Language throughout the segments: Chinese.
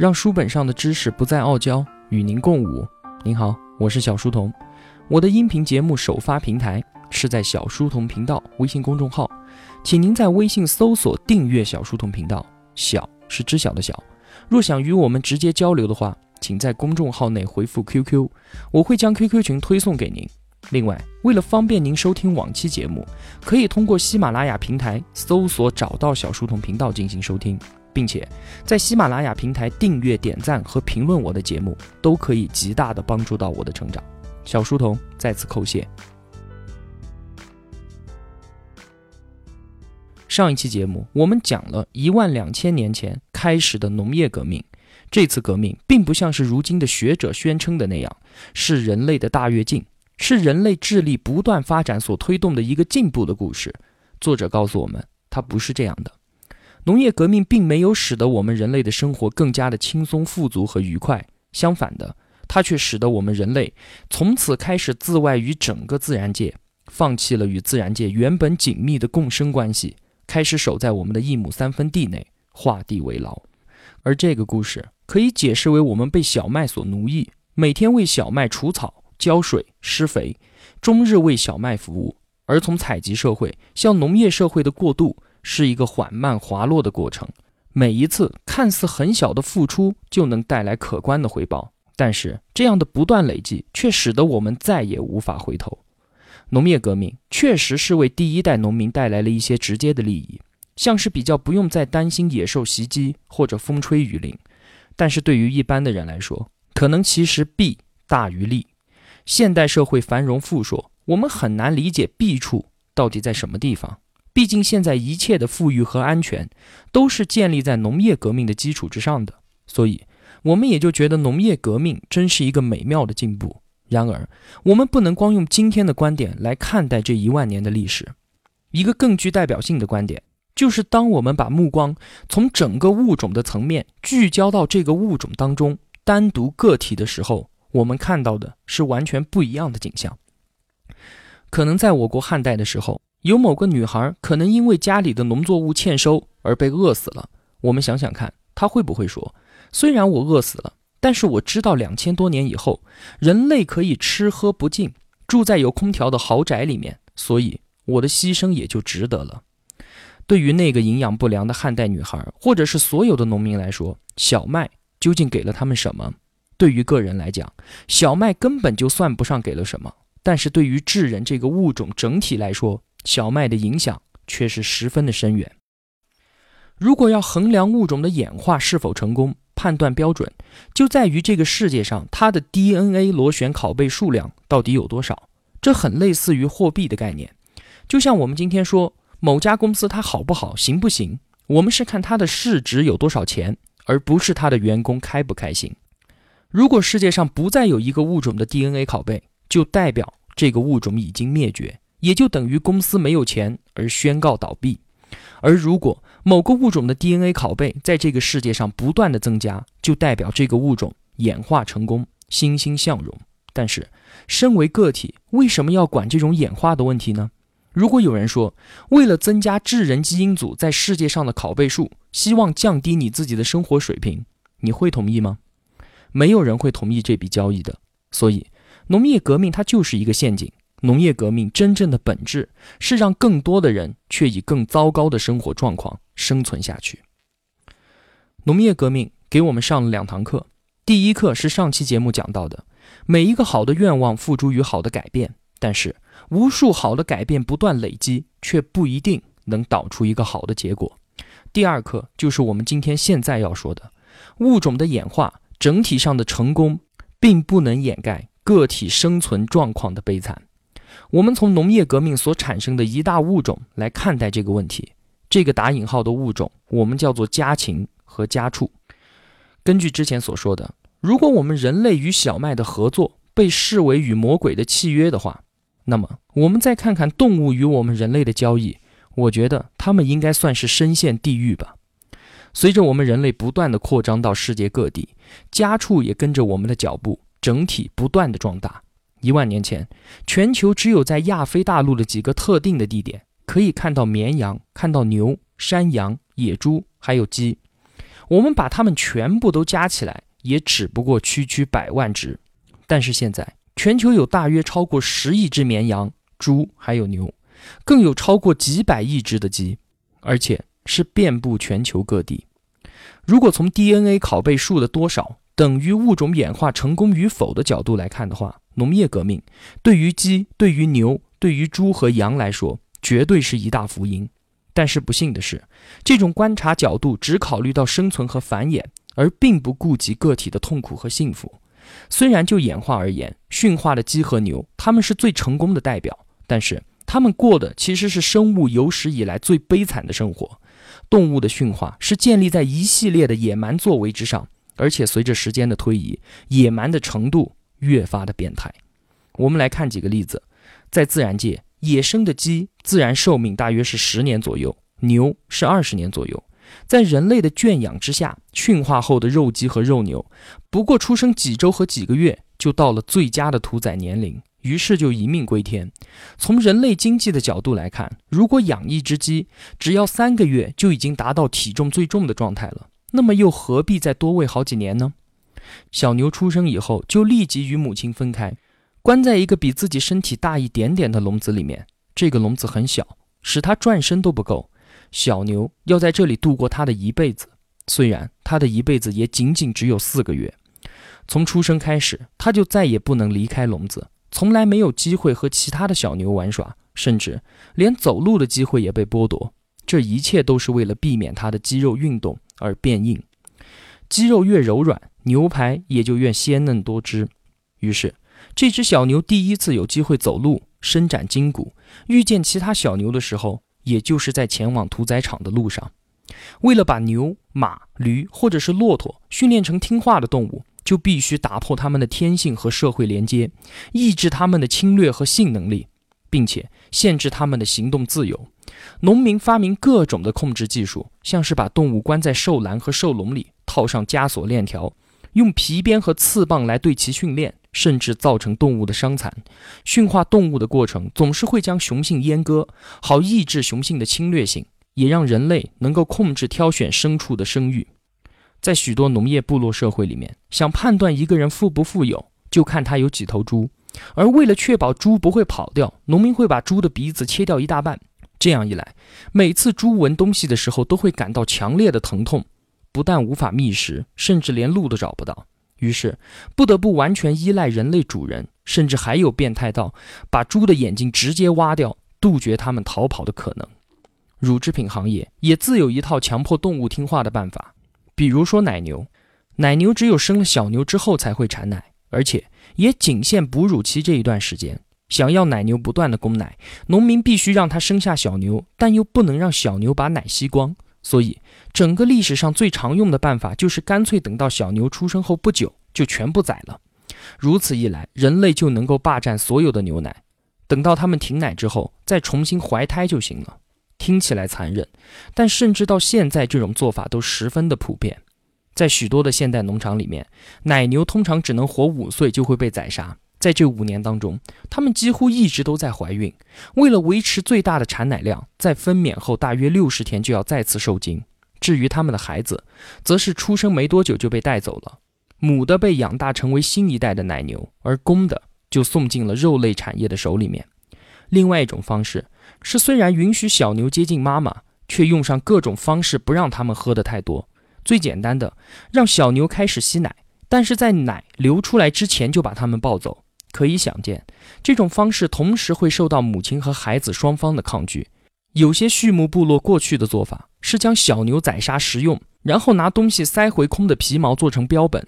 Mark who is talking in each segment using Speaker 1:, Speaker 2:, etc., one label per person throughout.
Speaker 1: 让书本上的知识不再傲娇，与您共舞。您好，我是小书童。我的音频节目首发平台是在小书童频道微信公众号，请您在微信搜索订阅小书童频道。小是知晓的小。若想与我们直接交流的话，请在公众号内回复 QQ，我会将 QQ 群推送给您。另外，为了方便您收听往期节目，可以通过喜马拉雅平台搜索找到小书童频道进行收听。并且在喜马拉雅平台订阅、点赞和评论我的节目，都可以极大的帮助到我的成长。小书童再次叩谢。上一期节目我们讲了一万两千年前开始的农业革命，这次革命并不像是如今的学者宣称的那样，是人类的大跃进，是人类智力不断发展所推动的一个进步的故事。作者告诉我们，它不是这样的。农业革命并没有使得我们人类的生活更加的轻松、富足和愉快，相反的，它却使得我们人类从此开始自外于整个自然界，放弃了与自然界原本紧密的共生关系，开始守在我们的一亩三分地内，画地为牢。而这个故事可以解释为我们被小麦所奴役，每天为小麦除草、浇水、施肥，终日为小麦服务，而从采集社会向农业社会的过渡。是一个缓慢滑落的过程，每一次看似很小的付出就能带来可观的回报，但是这样的不断累积却使得我们再也无法回头。农业革命确实是为第一代农民带来了一些直接的利益，像是比较不用再担心野兽袭击或者风吹雨淋，但是对于一般的人来说，可能其实弊大于利。现代社会繁荣富硕，我们很难理解弊处到底在什么地方。毕竟，现在一切的富裕和安全都是建立在农业革命的基础之上的，所以我们也就觉得农业革命真是一个美妙的进步。然而，我们不能光用今天的观点来看待这一万年的历史。一个更具代表性的观点就是，当我们把目光从整个物种的层面聚焦到这个物种当中单独个体的时候，我们看到的是完全不一样的景象。可能在我国汉代的时候。有某个女孩可能因为家里的农作物欠收而被饿死了。我们想想看，她会不会说：“虽然我饿死了，但是我知道两千多年以后，人类可以吃喝不尽，住在有空调的豪宅里面，所以我的牺牲也就值得了。”对于那个营养不良的汉代女孩，或者是所有的农民来说，小麦究竟给了他们什么？对于个人来讲，小麦根本就算不上给了什么；但是对于智人这个物种整体来说，小麦的影响却是十分的深远。如果要衡量物种的演化是否成功，判断标准就在于这个世界上它的 DNA 螺旋拷贝数量到底有多少。这很类似于货币的概念，就像我们今天说某家公司它好不好、行不行，我们是看它的市值有多少钱，而不是它的员工开不开心。如果世界上不再有一个物种的 DNA 拷贝，就代表这个物种已经灭绝。也就等于公司没有钱而宣告倒闭，而如果某个物种的 DNA 拷贝在这个世界上不断的增加，就代表这个物种演化成功，欣欣向荣。但是，身为个体，为什么要管这种演化的问题呢？如果有人说，为了增加智人基因组在世界上的拷贝数，希望降低你自己的生活水平，你会同意吗？没有人会同意这笔交易的。所以，农业革命它就是一个陷阱。农业革命真正的本质是让更多的人却以更糟糕的生活状况生存下去。农业革命给我们上了两堂课，第一课是上期节目讲到的，每一个好的愿望付诸于好的改变，但是无数好的改变不断累积，却不一定能导出一个好的结果。第二课就是我们今天现在要说的，物种的演化整体上的成功，并不能掩盖个体生存状况的悲惨。我们从农业革命所产生的一大物种来看待这个问题，这个打引号的物种，我们叫做家禽和家畜。根据之前所说的，如果我们人类与小麦的合作被视为与魔鬼的契约的话，那么我们再看看动物与我们人类的交易，我觉得它们应该算是深陷地狱吧。随着我们人类不断的扩张到世界各地，家畜也跟着我们的脚步，整体不断的壮大。一万年前，全球只有在亚非大陆的几个特定的地点可以看到绵羊、看到牛、山羊、野猪，还有鸡。我们把它们全部都加起来，也只不过区区百万只。但是现在，全球有大约超过十亿只绵羊、猪还有牛，更有超过几百亿只的鸡，而且是遍布全球各地。如果从 DNA 拷贝数的多少等于物种演化成功与否的角度来看的话，农业革命对于鸡、对于牛、对于猪和羊来说，绝对是一大福音。但是不幸的是，这种观察角度只考虑到生存和繁衍，而并不顾及个体的痛苦和幸福。虽然就演化而言，驯化的鸡和牛，它们是最成功的代表，但是它们过的其实是生物有史以来最悲惨的生活。动物的驯化是建立在一系列的野蛮作为之上，而且随着时间的推移，野蛮的程度越发的变态。我们来看几个例子，在自然界，野生的鸡自然寿命大约是十年左右，牛是二十年左右。在人类的圈养之下，驯化后的肉鸡和肉牛，不过出生几周和几个月，就到了最佳的屠宰年龄。于是就一命归天。从人类经济的角度来看，如果养一只鸡，只要三个月就已经达到体重最重的状态了，那么又何必再多喂好几年呢？小牛出生以后就立即与母亲分开，关在一个比自己身体大一点点的笼子里面。这个笼子很小，使它转身都不够。小牛要在这里度过它的一辈子，虽然它的一辈子也仅仅只有四个月。从出生开始，它就再也不能离开笼子。从来没有机会和其他的小牛玩耍，甚至连走路的机会也被剥夺。这一切都是为了避免它的肌肉运动而变硬。肌肉越柔软，牛排也就越鲜嫩多汁。于是，这只小牛第一次有机会走路、伸展筋骨，遇见其他小牛的时候，也就是在前往屠宰场的路上。为了把牛、马、驴或者是骆驼训练成听话的动物。就必须打破它们的天性和社会连接，抑制它们的侵略和性能力，并且限制它们的行动自由。农民发明各种的控制技术，像是把动物关在兽栏和兽笼里，套上枷锁链条，用皮鞭和刺棒来对其训练，甚至造成动物的伤残。驯化动物的过程总是会将雄性阉割，好抑制雄性的侵略性，也让人类能够控制挑选牲畜的生育。在许多农业部落社会里面，想判断一个人富不富有，就看他有几头猪。而为了确保猪不会跑掉，农民会把猪的鼻子切掉一大半。这样一来，每次猪闻东西的时候都会感到强烈的疼痛，不但无法觅食，甚至连路都找不到。于是不得不完全依赖人类主人，甚至还有变态到把猪的眼睛直接挖掉，杜绝它们逃跑的可能。乳制品行业也自有一套强迫动物听话的办法。比如说奶牛，奶牛只有生了小牛之后才会产奶，而且也仅限哺乳期这一段时间。想要奶牛不断的供奶，农民必须让它生下小牛，但又不能让小牛把奶吸光。所以，整个历史上最常用的办法就是干脆等到小牛出生后不久就全部宰了。如此一来，人类就能够霸占所有的牛奶，等到它们停奶之后再重新怀胎就行了。听起来残忍，但甚至到现在，这种做法都十分的普遍。在许多的现代农场里面，奶牛通常只能活五岁就会被宰杀。在这五年当中，它们几乎一直都在怀孕。为了维持最大的产奶量，在分娩后大约六十天就要再次受精。至于它们的孩子，则是出生没多久就被带走了。母的被养大成为新一代的奶牛，而公的就送进了肉类产业的手里面。另外一种方式。是虽然允许小牛接近妈妈，却用上各种方式不让它们喝得太多。最简单的，让小牛开始吸奶，但是在奶流出来之前就把它们抱走。可以想见，这种方式同时会受到母亲和孩子双方的抗拒。有些畜牧部落过去的做法是将小牛宰杀食用，然后拿东西塞回空的皮毛做成标本，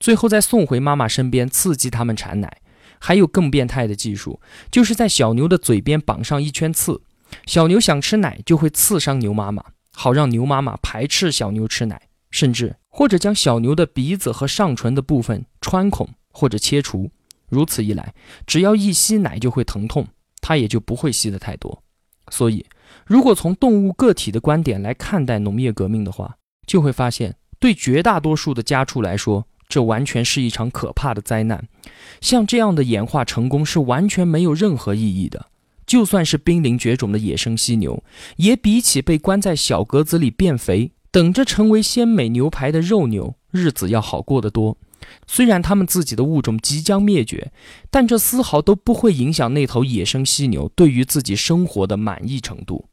Speaker 1: 最后再送回妈妈身边，刺激它们产奶。还有更变态的技术，就是在小牛的嘴边绑上一圈刺，小牛想吃奶就会刺伤牛妈妈，好让牛妈妈排斥小牛吃奶，甚至或者将小牛的鼻子和上唇的部分穿孔或者切除。如此一来，只要一吸奶就会疼痛，它也就不会吸得太多。所以，如果从动物个体的观点来看待农业革命的话，就会发现，对绝大多数的家畜来说，这完全是一场可怕的灾难，像这样的演化成功是完全没有任何意义的。就算是濒临绝种的野生犀牛，也比起被关在小格子里变肥，等着成为鲜美牛排的肉牛，日子要好过得多。虽然他们自己的物种即将灭绝，但这丝毫都不会影响那头野生犀牛对于自己生活的满意程度。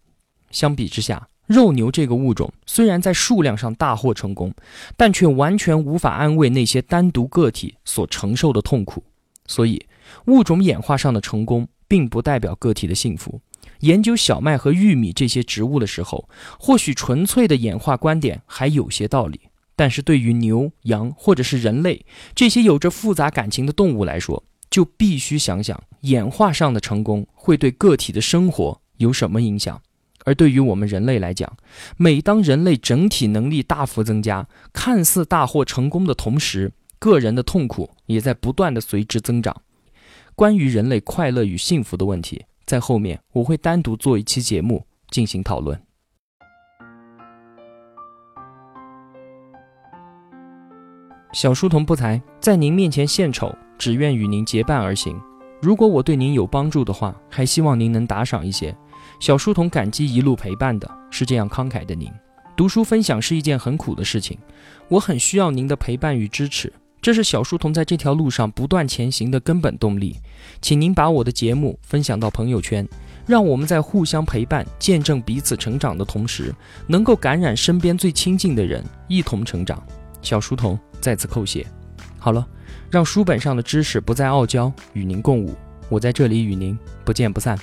Speaker 1: 相比之下，肉牛这个物种虽然在数量上大获成功，但却完全无法安慰那些单独个体所承受的痛苦。所以，物种演化上的成功并不代表个体的幸福。研究小麦和玉米这些植物的时候，或许纯粹的演化观点还有些道理。但是对于牛、羊或者是人类这些有着复杂感情的动物来说，就必须想想演化上的成功会对个体的生活有什么影响。而对于我们人类来讲，每当人类整体能力大幅增加，看似大获成功的同时，个人的痛苦也在不断的随之增长。关于人类快乐与幸福的问题，在后面我会单独做一期节目进行讨论。小书童不才，在您面前献丑，只愿与您结伴而行。如果我对您有帮助的话，还希望您能打赏一些。小书童感激一路陪伴的是这样慷慨的您。读书分享是一件很苦的事情，我很需要您的陪伴与支持，这是小书童在这条路上不断前行的根本动力。请您把我的节目分享到朋友圈，让我们在互相陪伴、见证彼此成长的同时，能够感染身边最亲近的人，一同成长。小书童再次叩谢。好了，让书本上的知识不再傲娇，与您共舞。我在这里与您不见不散。